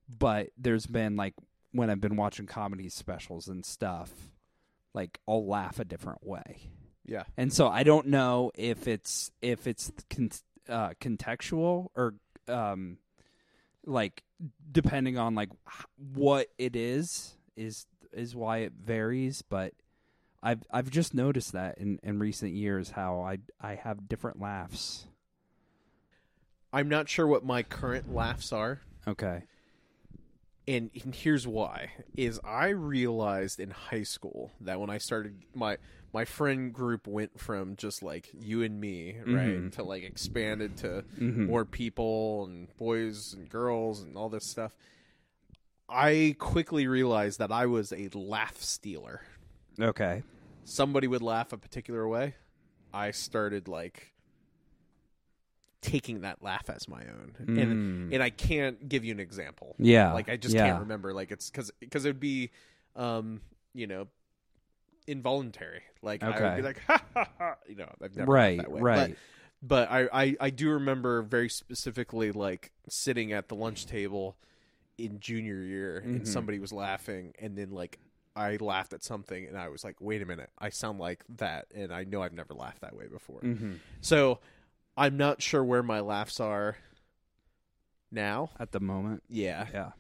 [SPEAKER 1] but there's been like when I've been watching comedy specials and stuff, like I'll laugh a different way.
[SPEAKER 2] Yeah,
[SPEAKER 1] and so I don't know if it's if it's con- uh, contextual or um, like depending on like what it is is is why it varies. But I've I've just noticed that in, in recent years how I I have different laughs.
[SPEAKER 2] I'm not sure what my current laughs are,
[SPEAKER 1] Okay.
[SPEAKER 2] and, and here's why: is I realized in high school that when I started my my friend group went from just like you and me, right,
[SPEAKER 1] Mhm.
[SPEAKER 2] to like expanded to
[SPEAKER 1] Mhm.
[SPEAKER 2] more people and boys and girls and all this stuff. I quickly realized that I was a laugh stealer.
[SPEAKER 1] Okay.
[SPEAKER 2] Somebody would laugh a particular way. I started like taking that laugh as my own. And
[SPEAKER 1] Mm.
[SPEAKER 2] and I can't give you an example.
[SPEAKER 1] yeah.
[SPEAKER 2] Like I just
[SPEAKER 1] yeah.
[SPEAKER 2] can't remember like it's cuz cuz it would be um, you know, involuntary. Like I would
[SPEAKER 1] Okay.
[SPEAKER 2] be like ha ha ha, you know, I've never
[SPEAKER 1] Right.
[SPEAKER 2] that way.
[SPEAKER 1] Right.
[SPEAKER 2] But, but I, I I do remember very specifically like sitting at the lunch table in junior year and
[SPEAKER 1] Mhm.
[SPEAKER 2] somebody was laughing and then like I laughed at something and I was like, wait a minute, I sound like that and I know I've never laughed that way before.
[SPEAKER 1] hmm
[SPEAKER 2] So I'm not sure where my laughs are now.
[SPEAKER 1] At the moment.
[SPEAKER 2] Yeah.
[SPEAKER 1] Yeah.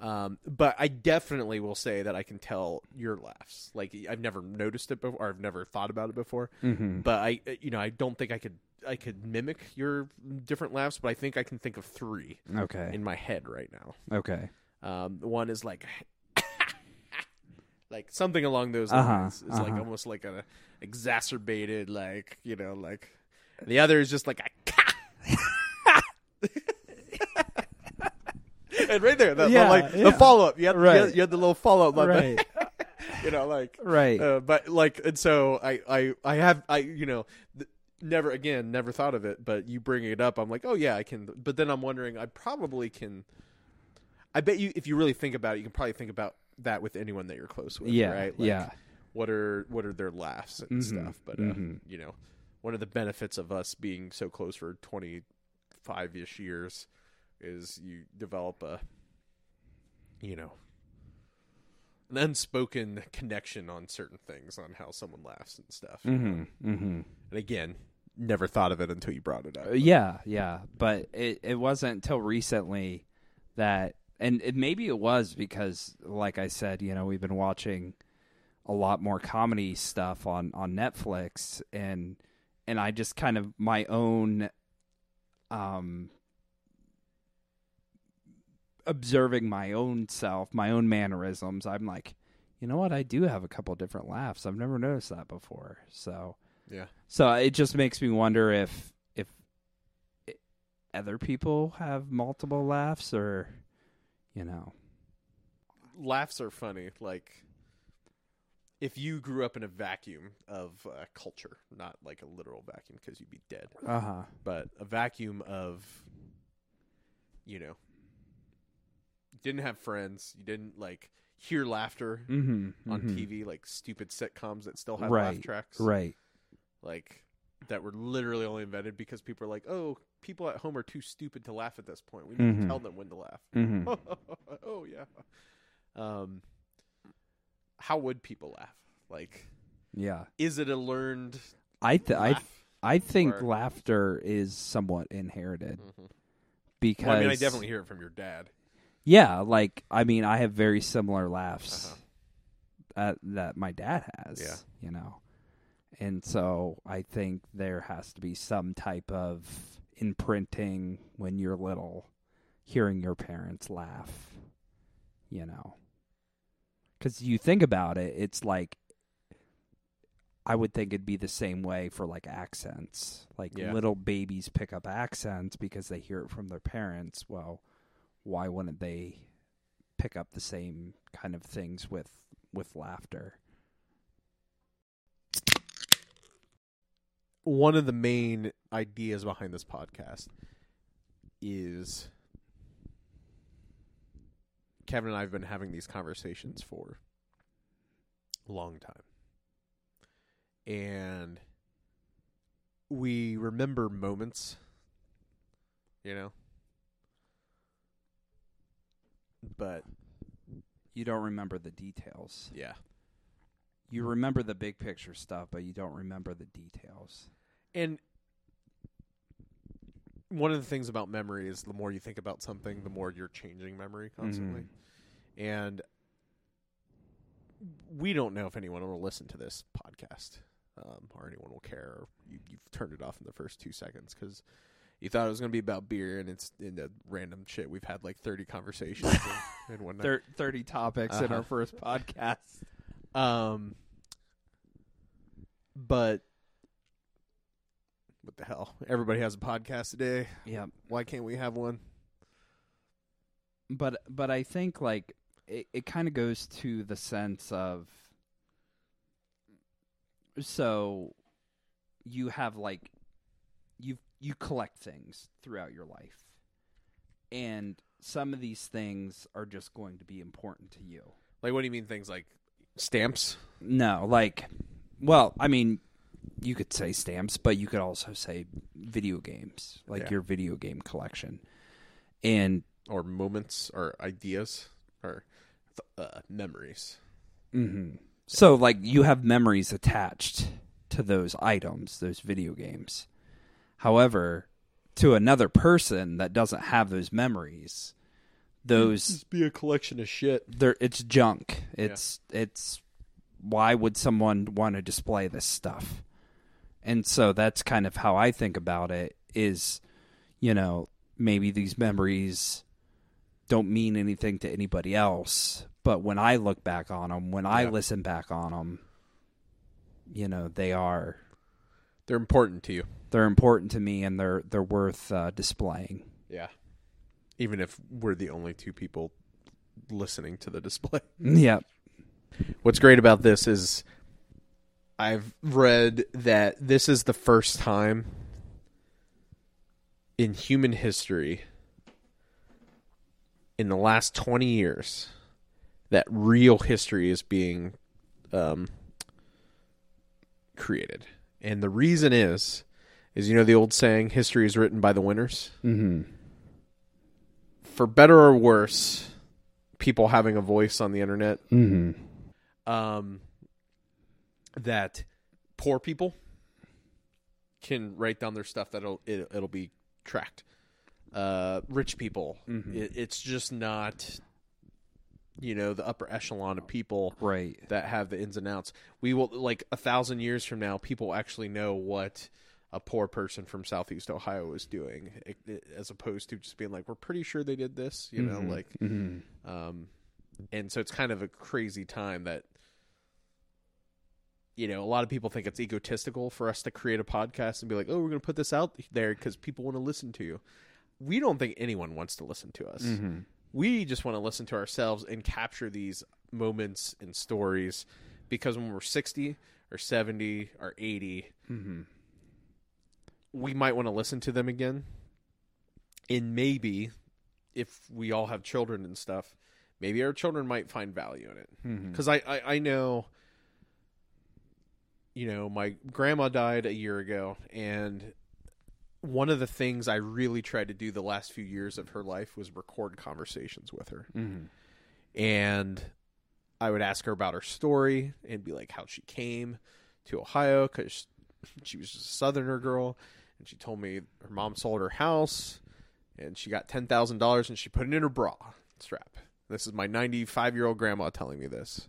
[SPEAKER 2] Um, but I definitely will say that I can tell your laughs. Like I've never noticed it before, or I've never thought about it before.
[SPEAKER 1] Mm-hmm.
[SPEAKER 2] But I, you know, I don't think I could. I could mimic your different laughs, but I think I can think of three
[SPEAKER 1] Okay.
[SPEAKER 2] in my head right now.
[SPEAKER 1] Okay.
[SPEAKER 2] Um, one is like, like something along those
[SPEAKER 1] Uh-huh,
[SPEAKER 2] lines. It's like
[SPEAKER 1] uh-huh.
[SPEAKER 2] almost like a exacerbated, like you know, like. The other is just like a. and right there, the,
[SPEAKER 1] Yeah,
[SPEAKER 2] the, like
[SPEAKER 1] yeah.
[SPEAKER 2] the follow up. You had, you,
[SPEAKER 1] Right.
[SPEAKER 2] had, you had the little follow up,
[SPEAKER 1] Right.
[SPEAKER 2] you know, like
[SPEAKER 1] Right.
[SPEAKER 2] uh, but like, and so I, I, I have, I, you know, th- never again, never thought of it, but you bring it up, I'm like, oh yeah, I can. But then I'm wondering, I probably can. I bet you, if you really think about it, you can probably think about that with anyone that you're close with,
[SPEAKER 1] yeah.
[SPEAKER 2] right? Like,
[SPEAKER 1] yeah.
[SPEAKER 2] What are what are their laughs and
[SPEAKER 1] Mhm,
[SPEAKER 2] stuff? But uh,
[SPEAKER 1] mhm.
[SPEAKER 2] you know, one of the benefits of us being so close for 25 ish years is you develop a, you know, an unspoken connection on certain things on how someone laughs and stuff.
[SPEAKER 1] Mm-hmm. Mm-hmm.
[SPEAKER 2] And again, never thought of it until you brought it up.
[SPEAKER 1] Uh, yeah, yeah, but it it wasn't until recently that, and it, maybe it was because, like I said, you know, we've been watching a lot more comedy stuff on on Netflix, and and I just kind of my own, um, observing my own self, my own mannerisms. I'm like, you know what, I do have a couple different laughs. I've never noticed that before, so.
[SPEAKER 2] Yeah.
[SPEAKER 1] So it just makes me wonder if if other people have multiple laughs or you know.
[SPEAKER 2] Laughs are funny. Like if you grew up in a vacuum of uh, culture, not like a literal vacuum because you'd be dead,
[SPEAKER 1] Uh-huh.
[SPEAKER 2] but a vacuum of, you know, didn't have friends, you didn't like hear laughter
[SPEAKER 1] Mhm.
[SPEAKER 2] on
[SPEAKER 1] mhm.
[SPEAKER 2] TV, like stupid sitcoms that still have laugh
[SPEAKER 1] Right,
[SPEAKER 2] tracks,
[SPEAKER 1] Right.
[SPEAKER 2] Like that were literally only invented because people are like, oh, people at home are too stupid to laugh at this point. We need
[SPEAKER 1] Mhm.
[SPEAKER 2] to tell them when to laugh.
[SPEAKER 1] Mhm.
[SPEAKER 2] oh yeah. Um, how would people laugh? Like,
[SPEAKER 1] yeah.
[SPEAKER 2] is it a learned
[SPEAKER 1] I th- I
[SPEAKER 2] laugh?
[SPEAKER 1] I think
[SPEAKER 2] Or-
[SPEAKER 1] laughter is somewhat inherited
[SPEAKER 2] Mhm.
[SPEAKER 1] because
[SPEAKER 2] Well, I mean, I definitely hear it from your dad.
[SPEAKER 1] Yeah, like I mean, I have very similar laughs
[SPEAKER 2] Uh-huh.
[SPEAKER 1] uh, that my dad has.
[SPEAKER 2] Yeah.
[SPEAKER 1] you know, and so I think there has to be some type of imprinting when you're little, hearing your parents laugh. You know, because you think about it, it's like I would think it'd be the same way for like accents. Like
[SPEAKER 2] Yeah.
[SPEAKER 1] little babies pick up accents because they hear it from their parents. Well, why wouldn't they pick up the same kind of things with with laughter?
[SPEAKER 2] One of the main ideas behind this podcast is Kevin and I have been having these conversations for a long time. And we remember moments, you know? But
[SPEAKER 1] You don't remember the details.
[SPEAKER 2] yeah.
[SPEAKER 1] You remember the big picture stuff, but you don't remember the details.
[SPEAKER 2] And one of the things about memory is the more you think about something, the more you're changing memory constantly. And we don't know if anyone will listen to this podcast um, or anyone will care. You, you've turned it off in the first two seconds because you thought it was going to be about beer and it's into random shit. We've had like 30 conversations in, in one night.
[SPEAKER 1] Thirty topics in
[SPEAKER 2] Uh-huh.
[SPEAKER 1] our first podcast.
[SPEAKER 2] Um, but what the hell? Everybody has a podcast today.
[SPEAKER 1] Yeah,
[SPEAKER 2] Why can't we have one?
[SPEAKER 1] but but I think like it, it kind of goes to the sense of so you have like you you collect things throughout your life and some of these things are just going to be important to you
[SPEAKER 2] Like, what do you mean things like stamps?
[SPEAKER 1] no like well i mean you could say stamps but you could also say video games like
[SPEAKER 2] Yeah.
[SPEAKER 1] your video game collection and
[SPEAKER 2] or moments or ideas or th- uh, memories.
[SPEAKER 1] hmm So, like, you have memories attached to those items, those video games. However, to another person that doesn't have those memories, those
[SPEAKER 2] be a collection of shit.
[SPEAKER 1] they're it's junk. It's it's why would someone want to display this stuff? And so that's kind of how I think about it is you know, maybe these memories don't mean anything to anybody else, but when I look back on them, when I listen back on them, you know, they are
[SPEAKER 2] They're important to you.
[SPEAKER 1] they're important to me and they're they're worth uh, displaying.
[SPEAKER 2] Yeah. Even if we're the only two people listening to the display.
[SPEAKER 1] Yep.
[SPEAKER 2] What's great about this is I've read that this is the first time in human history in the last 20 years that real history is being um, created. And the reason is is you know the old saying history is written by the winners?
[SPEAKER 1] Mhm.
[SPEAKER 2] For better or worse, people having a voice on the internet
[SPEAKER 1] Mhm.
[SPEAKER 2] um, that poor people can write down their stuff that'll it, it'll be tracked. Uh, rich people,
[SPEAKER 1] Mhm.
[SPEAKER 2] it, it's just not, you know, the upper echelon of people
[SPEAKER 1] Right.
[SPEAKER 2] that have the ins and outs. We will like a thousand years from now, people actually know what a poor person from Southeast Ohio is doing, as opposed to just being like, "We're pretty sure they did this," you know,
[SPEAKER 1] Mhm.
[SPEAKER 2] like
[SPEAKER 1] Mhm.
[SPEAKER 2] um, and so it's kind of a crazy time that you know, a lot of people think it's egotistical for us to create a podcast and be like, "Oh, we're going to put this out there because people want to listen to you." We don't think anyone wants to listen to us.
[SPEAKER 1] Mm-hmm.
[SPEAKER 2] We just want to listen to ourselves and capture these moments and stories because when we're 60 or 70 or 80,
[SPEAKER 1] Mm-hmm.
[SPEAKER 2] We might want to listen to them again. And maybe if we all have children and stuff, maybe our children might find value in it.
[SPEAKER 1] Mm-hmm.
[SPEAKER 2] Because I, I, I know, you know, my grandma died a year ago, and one of the things I really tried to do the last few years of her life was record conversations with her.
[SPEAKER 1] Mm-hmm.
[SPEAKER 2] And I would ask her about her story and be like how she came to Ohio because she was just a Southerner girl. And she told me her mom sold her house and she got $10,000 and she put it in her bra strap. This is my 95 year old grandma telling me this.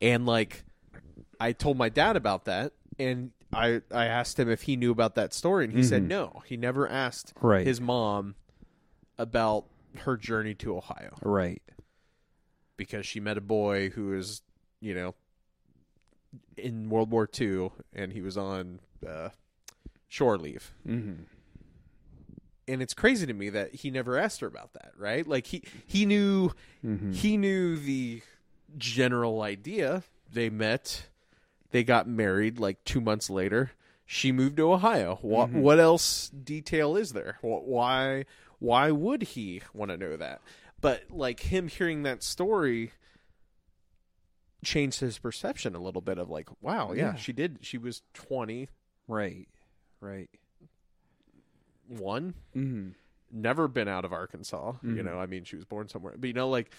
[SPEAKER 2] And like, I told my dad about that and I, I asked him if he knew about that story and he said
[SPEAKER 1] Mhm.
[SPEAKER 2] no. He never asked
[SPEAKER 1] Right.
[SPEAKER 2] his mom about her journey to Ohio
[SPEAKER 1] right.
[SPEAKER 2] because she met a boy who was, you know, in World War II and he was on uh, shore leave.
[SPEAKER 1] Mm-hmm.
[SPEAKER 2] And it's crazy to me that he never asked her about that, right? Like he he knew
[SPEAKER 1] Mm-hmm.
[SPEAKER 2] he knew the general idea. They met, they got married like 2 months later. She moved to Ohio. What
[SPEAKER 1] Mhm.
[SPEAKER 2] what else detail is there? Why why would he want to know that? But like him hearing that story changed his perception a little bit of like, wow, yeah,
[SPEAKER 1] Yeah.
[SPEAKER 2] she did. She was 20.
[SPEAKER 1] Right. Right. Mm-hmm.
[SPEAKER 2] never been out of Arkansas. You
[SPEAKER 1] Mhm.
[SPEAKER 2] know, I mean, she was born somewhere, but you know, like,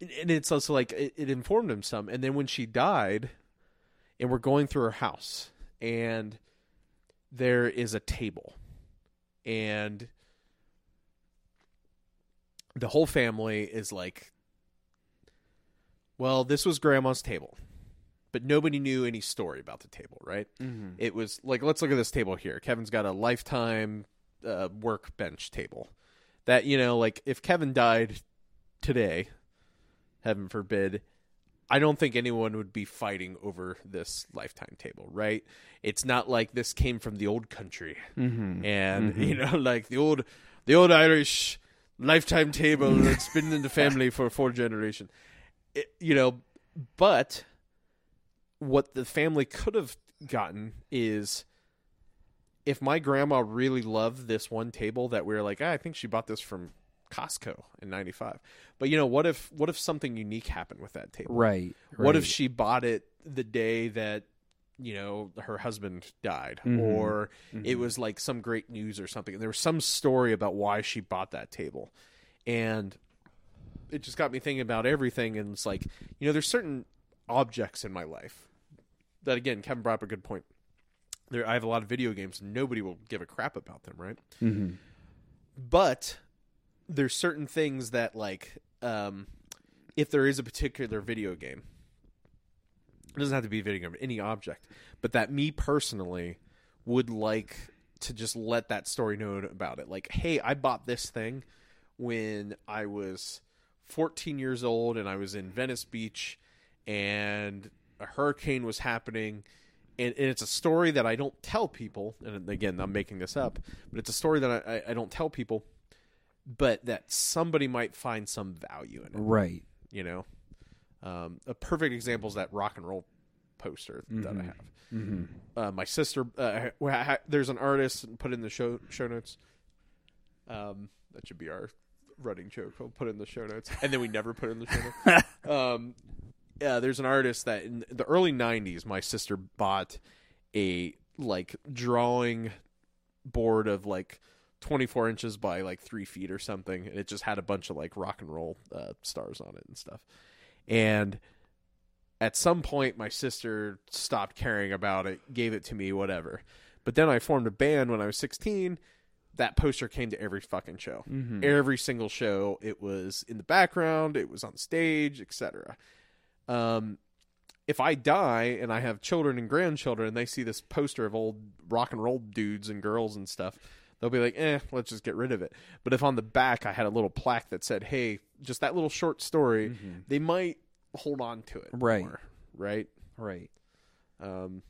[SPEAKER 2] and it's also like it, it informed him some. And then when she died, and we're going through her house, and there is a table, and the whole family is like, well, this was grandma's table. But nobody knew any story about the table, right?
[SPEAKER 1] Mm-hmm.
[SPEAKER 2] it was like let's look at this table here kevin's got a lifetime uh, workbench table that you know like if kevin died today heaven forbid i don't think anyone would be fighting over this lifetime table right it's not like this came from the old country
[SPEAKER 1] Mm-hmm.
[SPEAKER 2] and
[SPEAKER 1] Mhm.
[SPEAKER 2] you know like the old the old irish lifetime table that's been in the family for four generations. It- you know but what the family could have gotten is if my grandma really loved this one table that we were like ah, i think she bought this from costco in 95 but you know what if what if something unique happened with that table
[SPEAKER 1] Right.
[SPEAKER 2] what if she bought it the day that you know her husband died
[SPEAKER 1] Mhm.
[SPEAKER 2] or
[SPEAKER 1] Mhm.
[SPEAKER 2] it was like some great news or something and there was some story about why she bought that table and it just got me thinking about everything and it's like you know there's certain objects in my life that again kevin brought up a good point. There i have a lot of video games nobody will give a crap about them right?
[SPEAKER 1] Mhm.
[SPEAKER 2] but there's certain things that like um if there is a particular video game it doesn't have to be a video game any object but that me personally would like to just let that story know about it. Like hey i bought this thing when i was 14 years old and i was in venice beach and a hurricane was happening and, and it's a story that i don't tell people and again i'm making this up but it's a story that i, I, don't tell people but that somebody might find some value in it.
[SPEAKER 1] Right.
[SPEAKER 2] you know? Um, a perfect example is that rock and roll poster that i
[SPEAKER 1] Mhm.
[SPEAKER 2] have.
[SPEAKER 1] Mm-hmm.
[SPEAKER 2] uh, my sister uh, ha- there's an artist put in the show show notes. Um, that should be our running joke. We'll put in the show notes. And then we never put in the show notes. Um, yeah there's an artist that in the early 90s my sister bought a like drawing board of like 24 inches by like three feet or something and it just had a bunch of like rock and roll uh, stars on it and stuff. And at some point my sister stopped caring about it gave it to me whatever. But then i formed a band when i was 16 that poster came to every fucking show.
[SPEAKER 1] Mm-hmm.
[SPEAKER 2] every single show it was in the background it was on stage etc um if i die and i have children and grandchildren and they see this poster of old rock and roll dudes and girls and stuff they'll be like eh let's just get rid of it but if on the back i had a little plaque that said hey just that little short story
[SPEAKER 1] Mhm.
[SPEAKER 2] they might hold on to it
[SPEAKER 1] Right.
[SPEAKER 2] more, right
[SPEAKER 1] Right.
[SPEAKER 2] Um,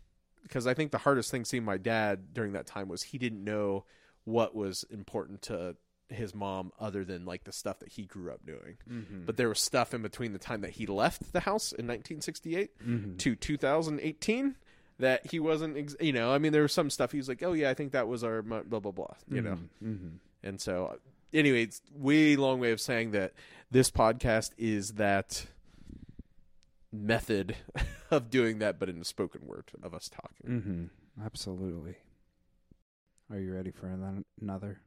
[SPEAKER 2] because I think the hardest thing seeing my dad during that time was he didn't know what was important to his mom other than like the stuff that he grew up doing.
[SPEAKER 1] Mm-hmm.
[SPEAKER 2] But there was stuff in between the time that he left the house in 1968
[SPEAKER 1] mm-hmm.
[SPEAKER 2] to 2018 that he wasn't, ex- you know, I mean, there was some stuff he was like, oh yeah, I think that was our blah blah blah, you know.
[SPEAKER 1] Mm-hmm.
[SPEAKER 2] And so, anyway, it's way long way of saying that this podcast is that method of doing that, but in a spoken word of us talking.
[SPEAKER 1] Mm-hmm. Absolutely. Are you ready for another?